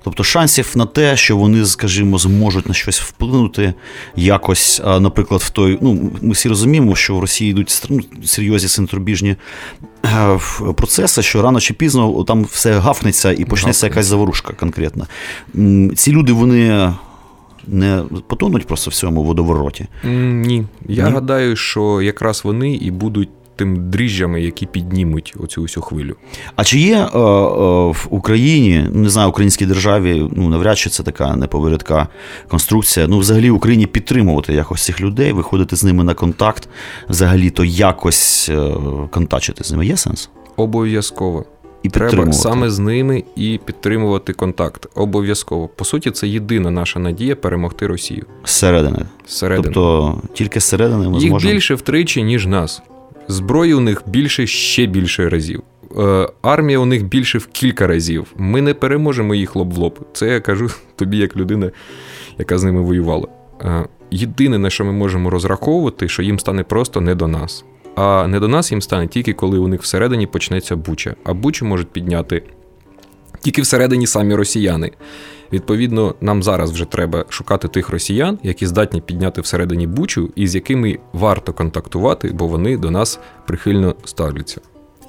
Тобто шансів на те, що вони, скажімо, зможуть на щось вплинути якось, наприклад, в той. Ну, ми всі розуміємо, що в Росії йдуть ну, серйозні центробіжні е, процеси, що рано чи пізно там все гафнеться і почнеться якась заворушка конкретна. Ці люди вони не потонуть просто в цьому водовороті. Ні. Я Ні? гадаю, що якраз вони і будуть тим дріжджами, які піднімуть оцю всю хвилю. А чи є е, е, в Україні, не знаю, українській державі, ну навряд чи це така неповірядка конструкція. Ну, взагалі, Україні підтримувати якось цих людей, виходити з ними на контакт, взагалі то якось е, контачити з ними. Є сенс? Обов'язково. І Треба саме з ними і підтримувати контакт. Обов'язково. По суті, це єдина наша надія перемогти Росію зсередини. зсередини. Тобто тільки зсередини ми Їх зможемо. більше втричі, ніж нас. Зброї у них більше ще більше разів. Е, армія у них більше в кілька разів. Ми не переможемо їх лоб в лоб. Це я кажу тобі як людина, яка з ними воювала. Е, єдине, на що ми можемо розраховувати, що їм стане просто не до нас. А не до нас їм стане тільки коли у них всередині почнеться буча. А бучу можуть підняти тільки всередині самі росіяни. Відповідно, нам зараз вже треба шукати тих росіян, які здатні підняти всередині бучу, і з якими варто контактувати, бо вони до нас прихильно ставляться.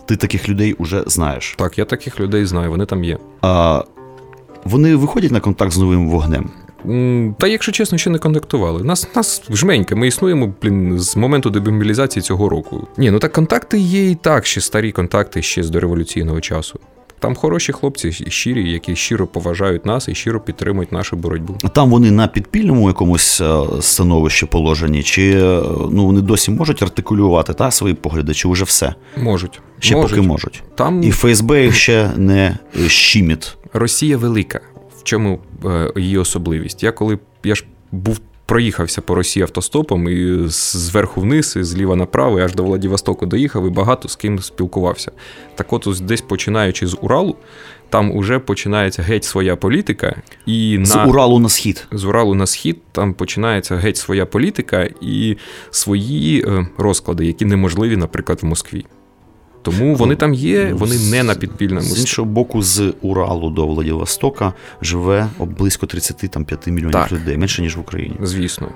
Ти таких людей вже знаєш. Так, я таких людей знаю, вони там є. А вони виходять на контакт з новим вогнем. Та, якщо чесно, ще не контактували. Нас, нас жменька, ми існуємо, блін, з моменту демобілізації цього року. Ні, ну так контакти є і так, ще старі контакти ще з дореволюційного часу. Там хороші хлопці, щирі, які щиро поважають нас і щиро підтримують нашу боротьбу. Там вони на підпільному якомусь е, становищі положені, чи е, ну, вони досі можуть артикулювати та, свої погляди, чи вже все? Можуть. Ще можуть. поки можуть. Там І ФСБ їх ще не е, щіміт. Росія велика. В чому її особливість? Я коли я ж був проїхався по Росії автостопом і зверху вниз, і зліва направо, і аж до Владивостоку доїхав і багато з ким спілкувався. Так от ось десь починаючи з Уралу, там уже починається геть своя політика. І З на... Уралу на схід. З Уралу на схід там починається геть своя політика і свої е, розклади, які неможливі, наприклад, в Москві. Тому вони там є, Ну, вони не на підпільному З іншого боку, з Уралу до Владивостока живе близько 35 мільйонів Так. людей, менше ніж в Україні. Звісно.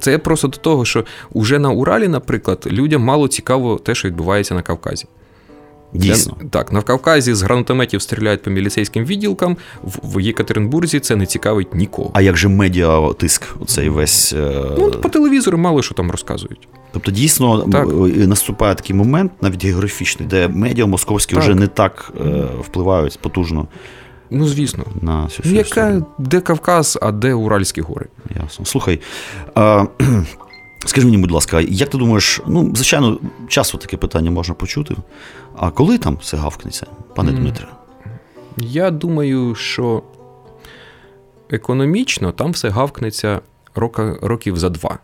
Це просто до того, що уже на Уралі, наприклад, людям мало цікаво те, що відбувається на Кавказі. Дійсно. Для- так, на Кавказі з гранатометів стріляють по міліцейським відділкам, в, в Єкатеринбурзі це не цікавить нікого. А як же медіатиск, оцей весь. е, Ну, по телевізору мало що там розказують. Тобто, дійсно, Так. е, наступає такий момент, навіть географічний, де медіа московські Так. вже не так е, впливають потужно Ну, звісно. на цю Ну, всю яка, історію. де Кавказ, а де Уральські гори? Ясно. Слухай, а, скажи мені, будь ласка, як ти думаєш, ну, звичайно, часто таке питання можна почути. А коли там все гавкнеться, пане М. Дмитре? Я думаю, що економічно там все гавкнеться рока, років за два.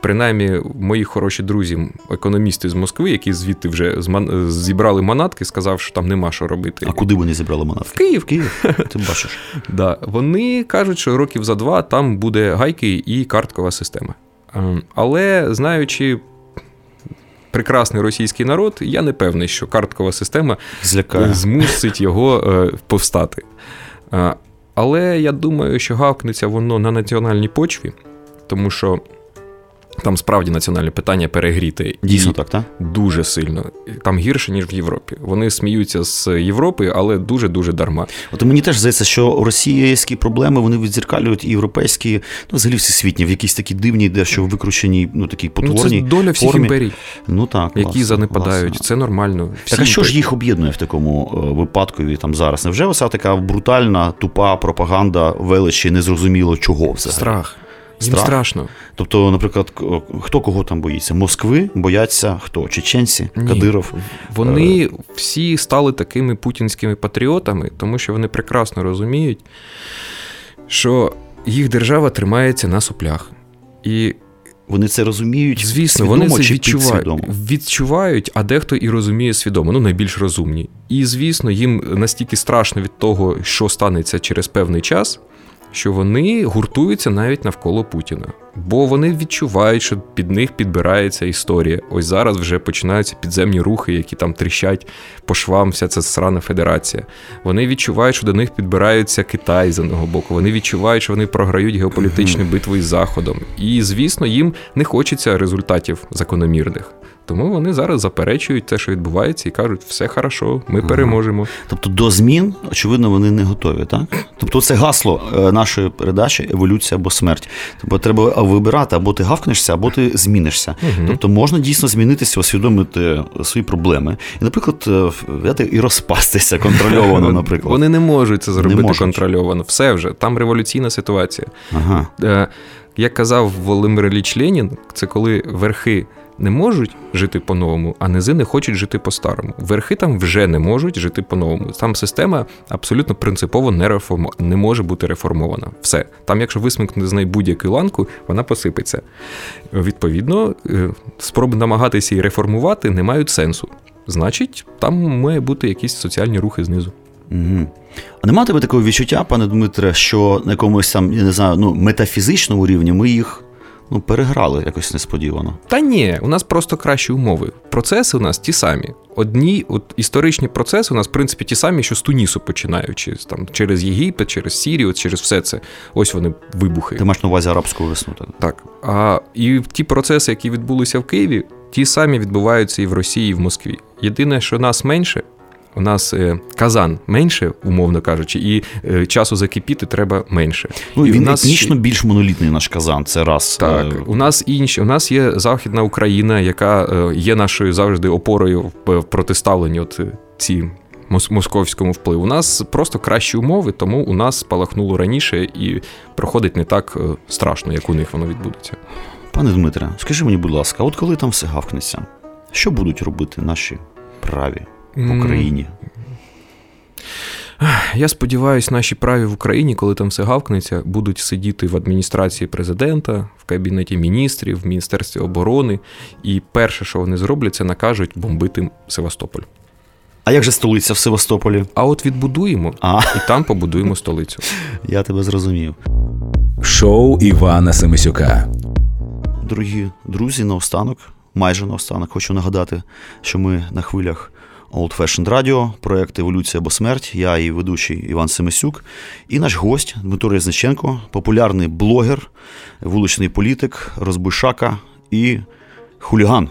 Принаймні, мої хороші друзі, економісти з Москви, які звідти вже зібрали манатки, сказав, що там нема що робити. А куди вони зібрали манатки? Київ. Київ, ти бачиш. Да. Вони кажуть, що років за два там буде гайки і карткова система. Ем, Але знаючи прекрасний російський народ, я не певний, що карткова система Злякає. змусить його е, повстати. Е, Але я думаю, що гавкнеться воно на національній почві, тому що там справді національне питання перегріте. Дійсно так, так? Дуже сильно. Там гірше, ніж в Європі. Вони сміються з Європи, але дуже-дуже дарма. От мені теж здається, що російські проблеми вони відзеркалюють і європейські, ну взагалі всесвітні, в якійсь такі дивні, дещо викрученій, ну такі Ну, це потворні. доля всіх формі. імперій, Ну так, які власне, занепадають. власне. Це нормально. Всі Так а що ж їх об'єднує в такому е, випадку і там зараз? Невже оця така брутальна, тупа пропаганда величі, незрозуміло чого взагалі? Страх. Їм Страх? страшно. Тобто, наприклад, хто кого там боїться? Москви бояться хто? Чеченці, Ні. Кадиров. Вони всі стали такими путінськими патріотами, тому що вони прекрасно розуміють, що їх держава тримається на соплях. І, Вони це розуміють. звісно, свідомо вони це відчувають, відчувають, а дехто і розуміє свідомо, ну найбільш розумні. І, звісно, їм настільки страшно від того, що станеться через певний час, що вони гуртуються навіть навколо Путіна. Бо вони відчувають, що під них підбирається історія. Ось зараз вже починаються підземні рухи, які там тріщать по швам, вся ця срана федерація. Вони відчувають, що до них підбирається Китай з одного боку. Вони відчувають, що вони програють геополітичну битву із Заходом. І, звісно, їм не хочеться результатів закономірних. Тому вони зараз заперечують те, що відбувається, і кажуть, все хорошо, ми переможемо. Тобто до змін, очевидно, вони не готові, так? Тобто це гасло е, нашої передачі еволюція або смерть. Тобто треба вибирати, або ти гавкнешся, або ти змінишся. Тобто можна дійсно змінитися, усвідомити свої проблеми. І, наприклад, е, взяти і розпастися контрольовано, наприклад. Вони не можуть це зробити можуть. контрольовано. Все вже, там революційна ситуація. Ага. Е, Як казав Володимир Ілліч Ленін, це коли верхи не можуть жити по-новому, а низи не хочуть жити по-старому. Верхи там вже не можуть жити по-новому. Там система абсолютно принципово не, реформ... не може бути реформована. Все. Там, якщо висмикнути з неї будь-яку ланку, вона посипеться. Відповідно, е, спроби намагатися її реформувати не мають сенсу. Значить, там має бути якісь соціальні рухи знизу. Угу. А нема тебе такого відчуття, пане Дмитре, що на якомусь там, я не знаю, ну, метафізичному рівні ми їх ну, переграли якось несподівано. Та ні, у нас просто кращі умови. Процеси у нас ті самі. Одні от історичні процеси у нас, в принципі, ті самі, що з Тунісу починаючи там через Єгипет, через Сірію, через все це. Ось вони вибухи. Ти маєш на увазі арабську весну. Так? Так. А і ті процеси, які відбулися в Києві, ті самі відбуваються і в Росії, і в Москві. Єдине, що нас менше. У нас е, казан менше, умовно кажучи, і е, часу закипіти треба менше. Ну, і він нас етнічно більш монолітний наш казан, це раз. Так, Е, у нас інші. У нас є Західна Україна, яка е, є нашою завжди опорою в протиставленні от ці мос- московському впливу. У нас просто кращі умови, тому у нас спалахнуло раніше і проходить не так страшно, як у них воно відбудеться. Пане Дмитре, скажи мені, будь ласка, от коли там все гавкнеться, що будуть робити наші праві в Україні? Я сподіваюся, наші праві в Україні, коли там все гавкнеться, будуть сидіти в адміністрації президента, в кабінеті міністрів, в міністерстві оборони. І перше, що вони зроблять, це накажуть бомбити Севастополь. А як же столиця в Севастополі? А от відбудуємо А, і там побудуємо столицю. я тебе зрозумів. Шоу Івана Семисюка. Дорогі друзі, наостанок, майже наостанок, хочу нагадати, що ми на хвилях Old Fashioned Radio, проект Еволюція або смерть. Я і ведучий Іван Семисюк, і наш гость Дмитро Різниченко, популярний блогер, вуличний політик, розбишака і хуліган.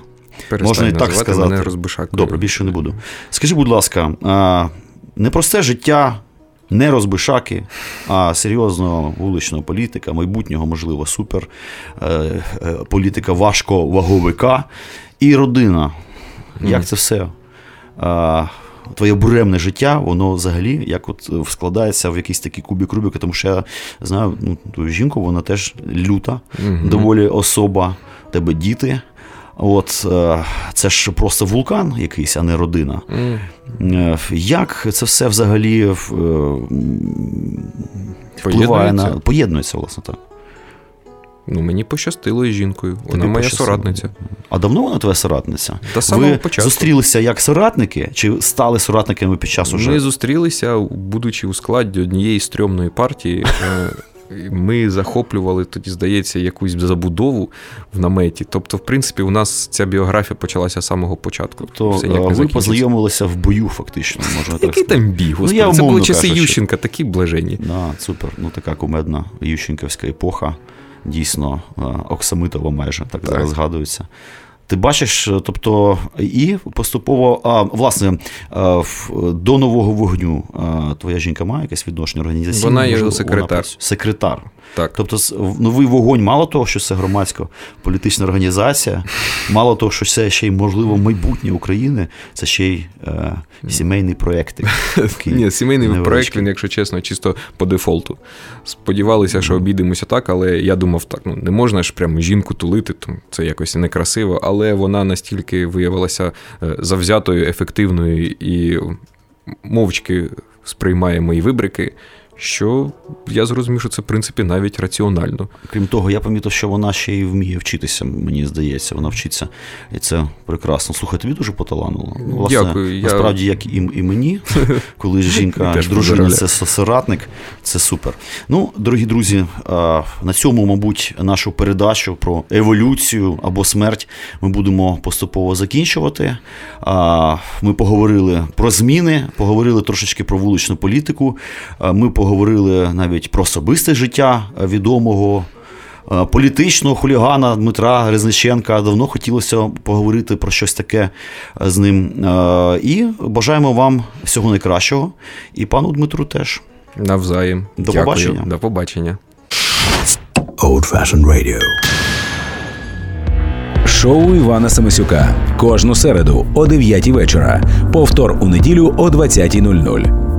Перестань Можна і так сказати. мене розбишакою. Добре, більше не буду. Скажи, будь ласка, непросте життя не розбишаки, а серйозного вуличного політика, майбутнього, можливо, супер е, е, політика важко ваговика і родина. Як це все? Твоє буремне життя, воно взагалі як от е, складається в якийсь такий кубік Рубіка, тому що я знаю ну, твою жінку, вона теж люта, Мгм. доволі особа, тебе діти. От е, це ж просто вулкан якийсь, а не родина. Е, Як це все взагалі впливає на поєднується, власне так. Ну, мені пощастило із жінкою. Вона Тобі моя пощастило. соратниця. А давно вона твоя соратниця? Та самого Ви початку. зустрілися як соратники, чи стали соратниками під час уже? Ми зустрілися, будучи у складі однієї стрьомної партії. Е, Ми захоплювали тоді, здається, якусь забудову в наметі. Тобто, в принципі, у нас ця біографія почалася з самого початку. То Все е, ви закінчиться. познайомилися в бою, фактично, можна так Який там бій, господи? я Це були часи кажучи. Ющенка, такі блажені. Да, супер. Ну така кумедна Ющенківська епоха. Дійсно, е, Оксамитова майже так, Так. зараз згадується. Ти бачиш, е, тобто, і поступово, а, власне, е, до нового вогню е, твоя жінка має якесь відношення організаційне? Вона є секретар. працює? секретар. Так. Тобто, новий вогонь, мало того, що це громадська політична організація, мало того, що це ще й можливо майбутнє України, це ще й е, сімейний проєкт. Ні, сімейний проєкт, він, якщо чесно, чисто по дефолту. Сподівалися, що обійдемося так, але я думав, так, ну не можна ж прямо жінку тулити, це якось некрасиво, але вона настільки виявилася е, завзятою, ефективною і мовчки сприймає мої вибрики, що я зрозумів, що це, в принципі, навіть раціонально. Крім того, я помітив, що вона ще й вміє вчитися, мені здається, вона вчиться. І це прекрасно. Слухай, тобі дуже поталанило. Ну, Власне, Дякую, я- Насправді, як і, і мені, коли жінка, дружина це соратник, це супер. Ну, дорогі друзі, на цьому, мабуть, нашу передачу про еволюцію або смерть ми будемо поступово закінчувати. Ми поговорили про зміни, поговорили трошечки про вуличну політику. Ми поговорили навіть про особисте життя е, відомого. е, Політичного хулігана Дмитра Резниченка давно хотілося поговорити про щось таке е, з ним. І бажаємо вам всього найкращого. І пану Дмитру теж. Навзаєм. До Дякую. побачення. До побачення. Old Fashioned Radio. Шоу Івана Семисюка. Кожну середу о 9 вечора. Повтор у неділю о 20.00.